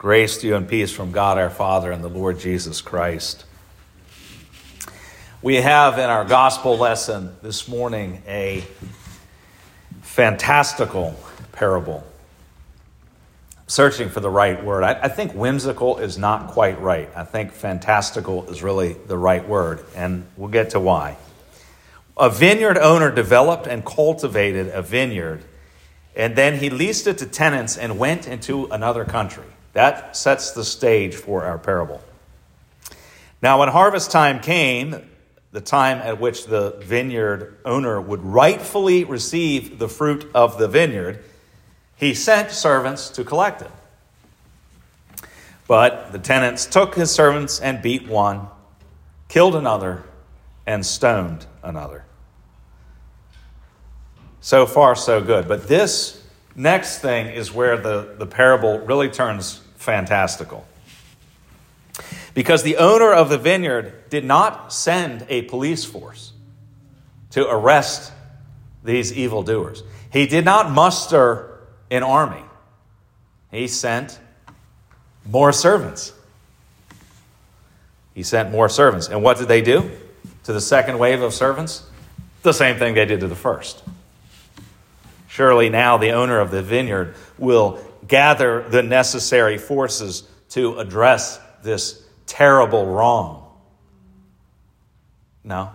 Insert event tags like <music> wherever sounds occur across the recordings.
Grace to you and peace from God our Father and the Lord Jesus Christ. We have in our gospel lesson this morning a fantastical parable. Searching for the right word. I, I, think whimsical is not quite right. I think fantastical is really the right word, and we'll get to why. A vineyard owner developed and cultivated a vineyard, and then he leased it to tenants and went into another country. That sets the stage for our parable. Now, when harvest time came, the time at which the vineyard owner would rightfully receive the fruit of the vineyard, he sent servants to collect it. But the tenants took his servants and beat one, killed another, and stoned another. So far, so good. But this next thing is where the, the parable really turns fantastical. Because the owner of the vineyard did not send a police force to arrest these evildoers, he did not muster an army. He sent more servants. He sent more servants. And what did they do to the second wave of servants? The same thing they did to the first. Surely now the owner of the vineyard will gather the necessary forces to address this terrible wrong. No.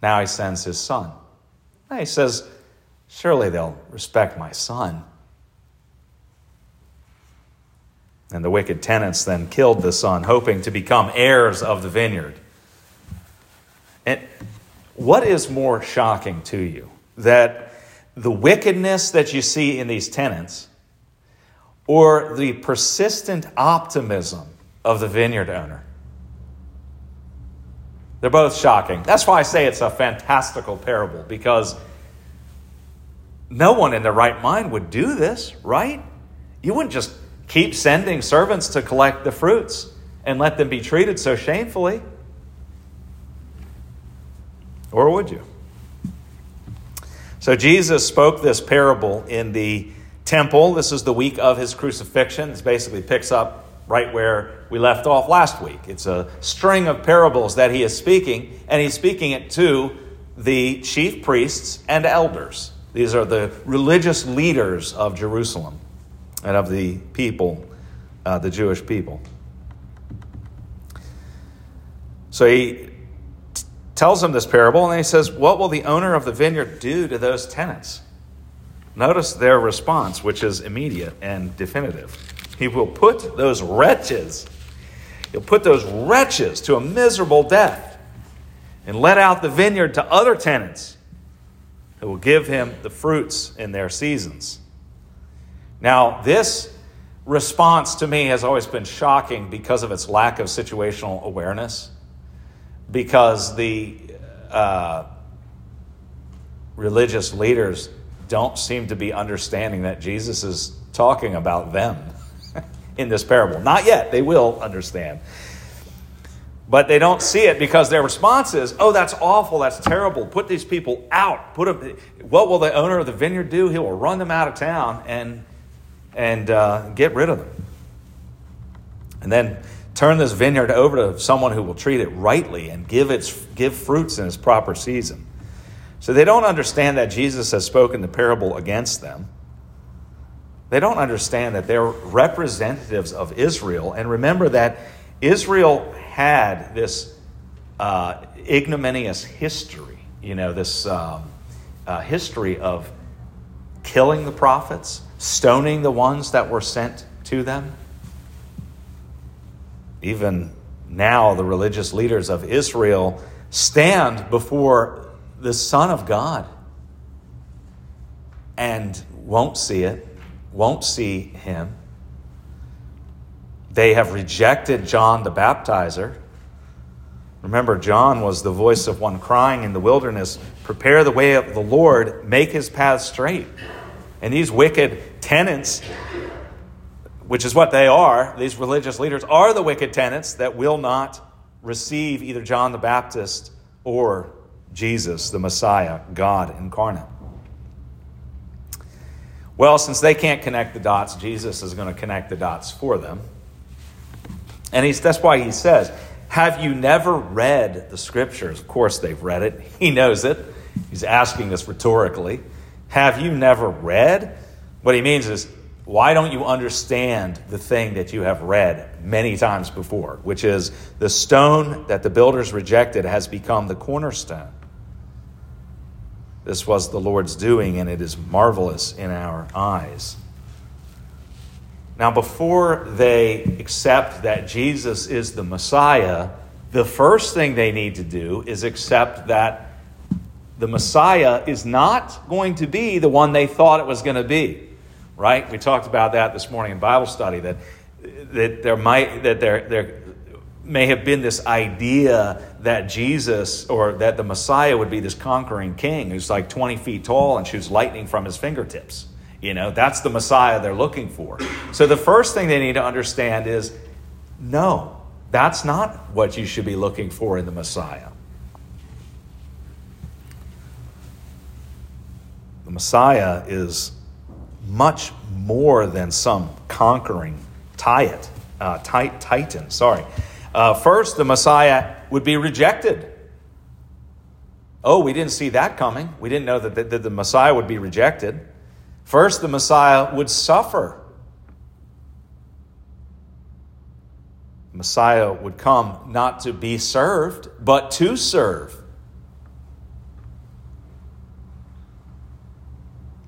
Now he sends his son. Now he says, Surely they'll respect my son. And the wicked tenants then killed the son, hoping to become heirs of the vineyard. And what is more shocking to you? That the wickedness that you see in these tenants or the persistent optimism of the vineyard owner? They're both shocking. That's why I say it's a fantastical parable because no one in their right mind would do this, right? You wouldn't just keep sending servants to collect the fruits and let them be treated so shamefully. Or would you? So Jesus spoke this parable in the temple. This is the week of his crucifixion. This basically picks up right where we left off last week. It's a string of parables that he is speaking, and he's speaking it to the chief priests and elders. These are the religious leaders of Jerusalem and of the people, uh, the Jewish people. So he tells him this parable, and he says, What will the owner of the vineyard do to those tenants? Notice their response, which is immediate and definitive. He will put those wretches, he'll put those wretches to a miserable death and let out the vineyard to other tenants who will give him the fruits in their seasons. Now, this response to me has always been shocking because of its lack of situational awareness because the uh, religious leaders don't seem to be understanding that Jesus is talking about them <laughs> in this parable. Not yet. They will understand. But they don't see it because their response is, oh, that's awful. That's terrible. Put these people out. Put them, what will the owner of the vineyard do? He will run them out of town and, and uh, get rid of them. And then turn this vineyard over to someone who will treat it rightly and give, its, give fruits in its proper season. So they don't understand that Jesus has spoken the parable against them. They don't understand that they're representatives of Israel. And remember that Israel had this uh, ignominious history, you know, this um, uh, history of killing the prophets, stoning the ones that were sent to them even now, the religious leaders of Israel stand before the Son of God and won't see it, won't see him. They have rejected John the baptizer. Remember, John was the voice of one crying in the wilderness Prepare the way of the Lord, make his path straight. And these wicked tenants which is what they are, these religious leaders, are the wicked tenants that will not receive either John the Baptist or Jesus, the Messiah, God incarnate. Well, since they can't connect the dots, Jesus is going to connect the dots for them. And he's, that's why he says, Have you never read the scriptures? Of course, they've read it. <laughs> He knows it. He's asking this rhetorically. Have you never read? What he means is, why don't you understand the thing that you have read many times before, which is the stone that the builders rejected has become the cornerstone? This was the Lord's doing, and it is marvelous in our eyes. Now, before they accept that Jesus is the Messiah, the first thing they need to do is accept that the Messiah is not going to be the one they thought it was going to be. Right? We talked about that this morning in Bible study that that there might that there there may have been this idea that Jesus or that the Messiah would be this conquering king who's like 20 feet tall and shoots lightning from his fingertips. You know, that's the Messiah they're looking for. So the first thing they need to understand is no, that's not what you should be looking for in the Messiah. The Messiah is much more than some conquering titan. Uh, titan, sorry. Uh, first, the Messiah would be rejected. Oh, we didn't see that coming. We didn't know that the, that the Messiah would be rejected. First, the Messiah would suffer. Messiah would come not to be served, but to serve.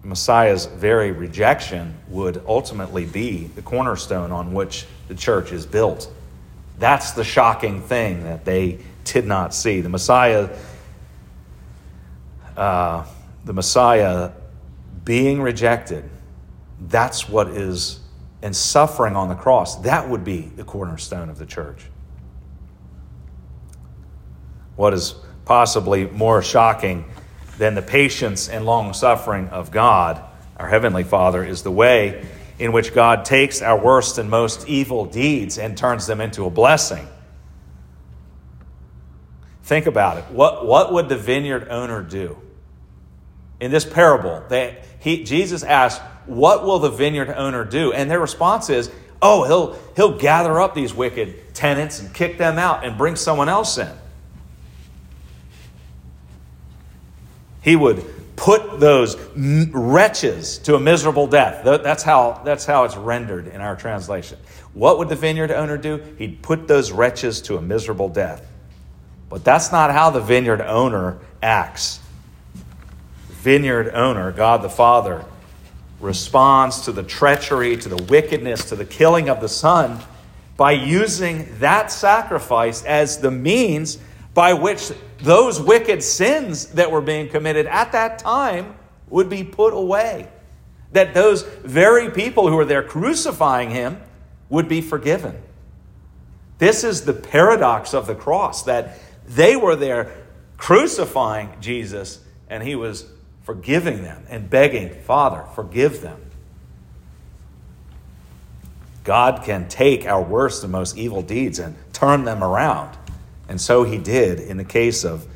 Messiah's very rejection would ultimately be the cornerstone on which the church is built. That's the shocking thing that they did not see. The Messiah, uh, the Messiah being rejected, that's what is, and suffering on the cross, that would be the cornerstone of the church. What is possibly more shocking than the patience and long suffering of God, our Heavenly Father, is the way in which God takes our worst and most evil deeds and turns them into a blessing. Think about it. What, what would the vineyard owner do? In this parable, they, he, Jesus asked, What will the vineyard owner do? And their response is, Oh, he'll, he'll gather up these wicked tenants and kick them out and bring someone else in. He would put those wretches to a miserable death. That's how, that's how it's rendered in our translation. What would the vineyard owner do? He'd put those wretches to a miserable death. But that's not how the vineyard owner acts. Vineyard owner, God the Father, responds to the treachery, to the wickedness, to the killing of the Son by using that sacrifice as the means by which those wicked sins that were being committed at that time would be put away. That those very people who were there crucifying him would be forgiven. This is the paradox of the cross that they were there crucifying Jesus and he was forgiving them and begging, Father, forgive them. God can take our worst and most evil deeds and turn them around. And so he did in the case of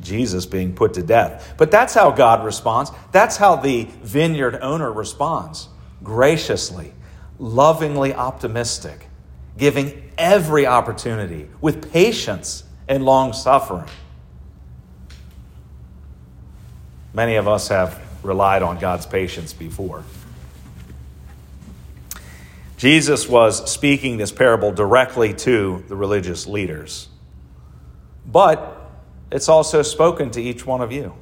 Jesus being put to death. But that's how God responds. That's how the vineyard owner responds graciously, lovingly optimistic, giving every opportunity with patience and long suffering. Many of us have relied on God's patience before. Jesus was speaking this parable directly to the religious leaders. But it's also spoken to each one of you.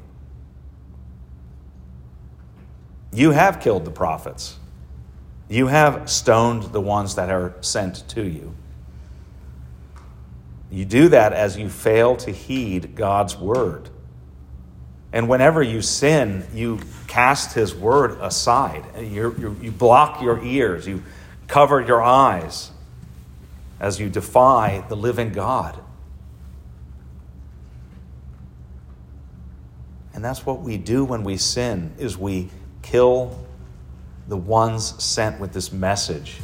You have killed the prophets. You have stoned the ones that are sent to you. You do that as you fail to heed God's word. And whenever you sin, you cast his word aside. you you block your ears. You cover your eyes as you defy the living God. And that's what we do when we sin is we kill the ones sent with this message.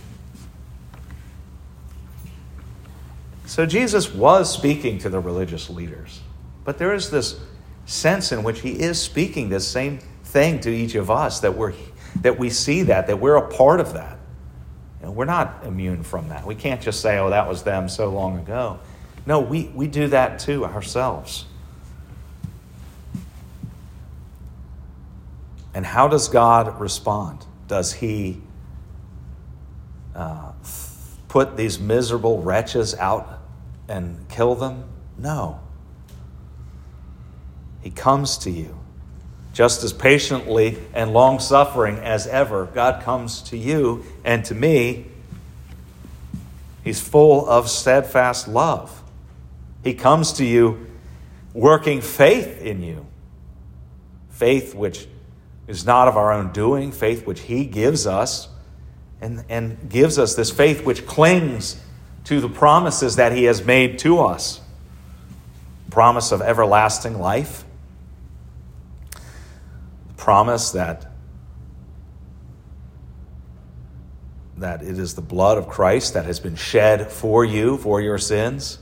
So Jesus was speaking to the religious leaders. But there is this sense in which he is speaking this same thing to each of us that we're that we see that, that we're a part of that. Know, we're not immune from that. We can't just say, oh, that was them so long ago. No, we, we do that too ourselves. And how does God respond? Does He uh, put these miserable wretches out and kill them? No. He comes to you just as patiently and long suffering as ever. God comes to you and to me. He's full of steadfast love. He comes to you working faith in you. Faith which is not of our own doing, faith which He gives us, and, and gives us this faith which clings to the promises that He has made to us promise of everlasting life promise that that it is the blood of Christ that has been shed for you for your sins.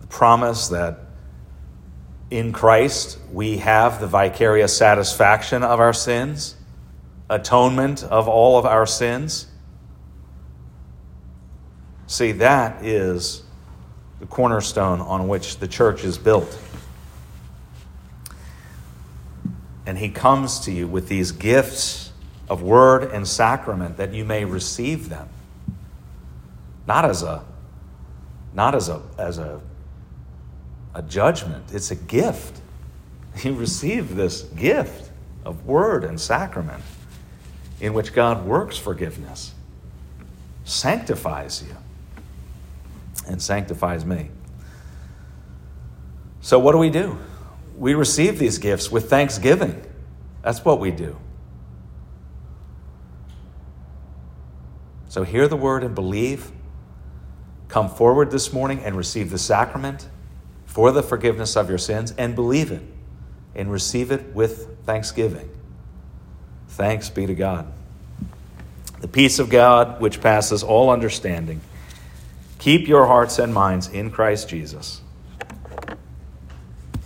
The promise that in Christ we have the vicarious satisfaction of our sins, atonement of all of our sins. See, that is the cornerstone on which the church is built. and he comes to you with these gifts of word and sacrament that you may receive them not as a not as a as a a judgment it's a gift you receive this gift of word and sacrament in which God works forgiveness sanctifies you and sanctifies me so what do we do we receive these gifts with thanksgiving. That's what we do. So hear the word and believe. Come forward this morning and receive the sacrament for the forgiveness of your sins and believe it and receive it with thanksgiving. Thanks be to God. The peace of God, which passes all understanding, keep your hearts and minds in Christ Jesus.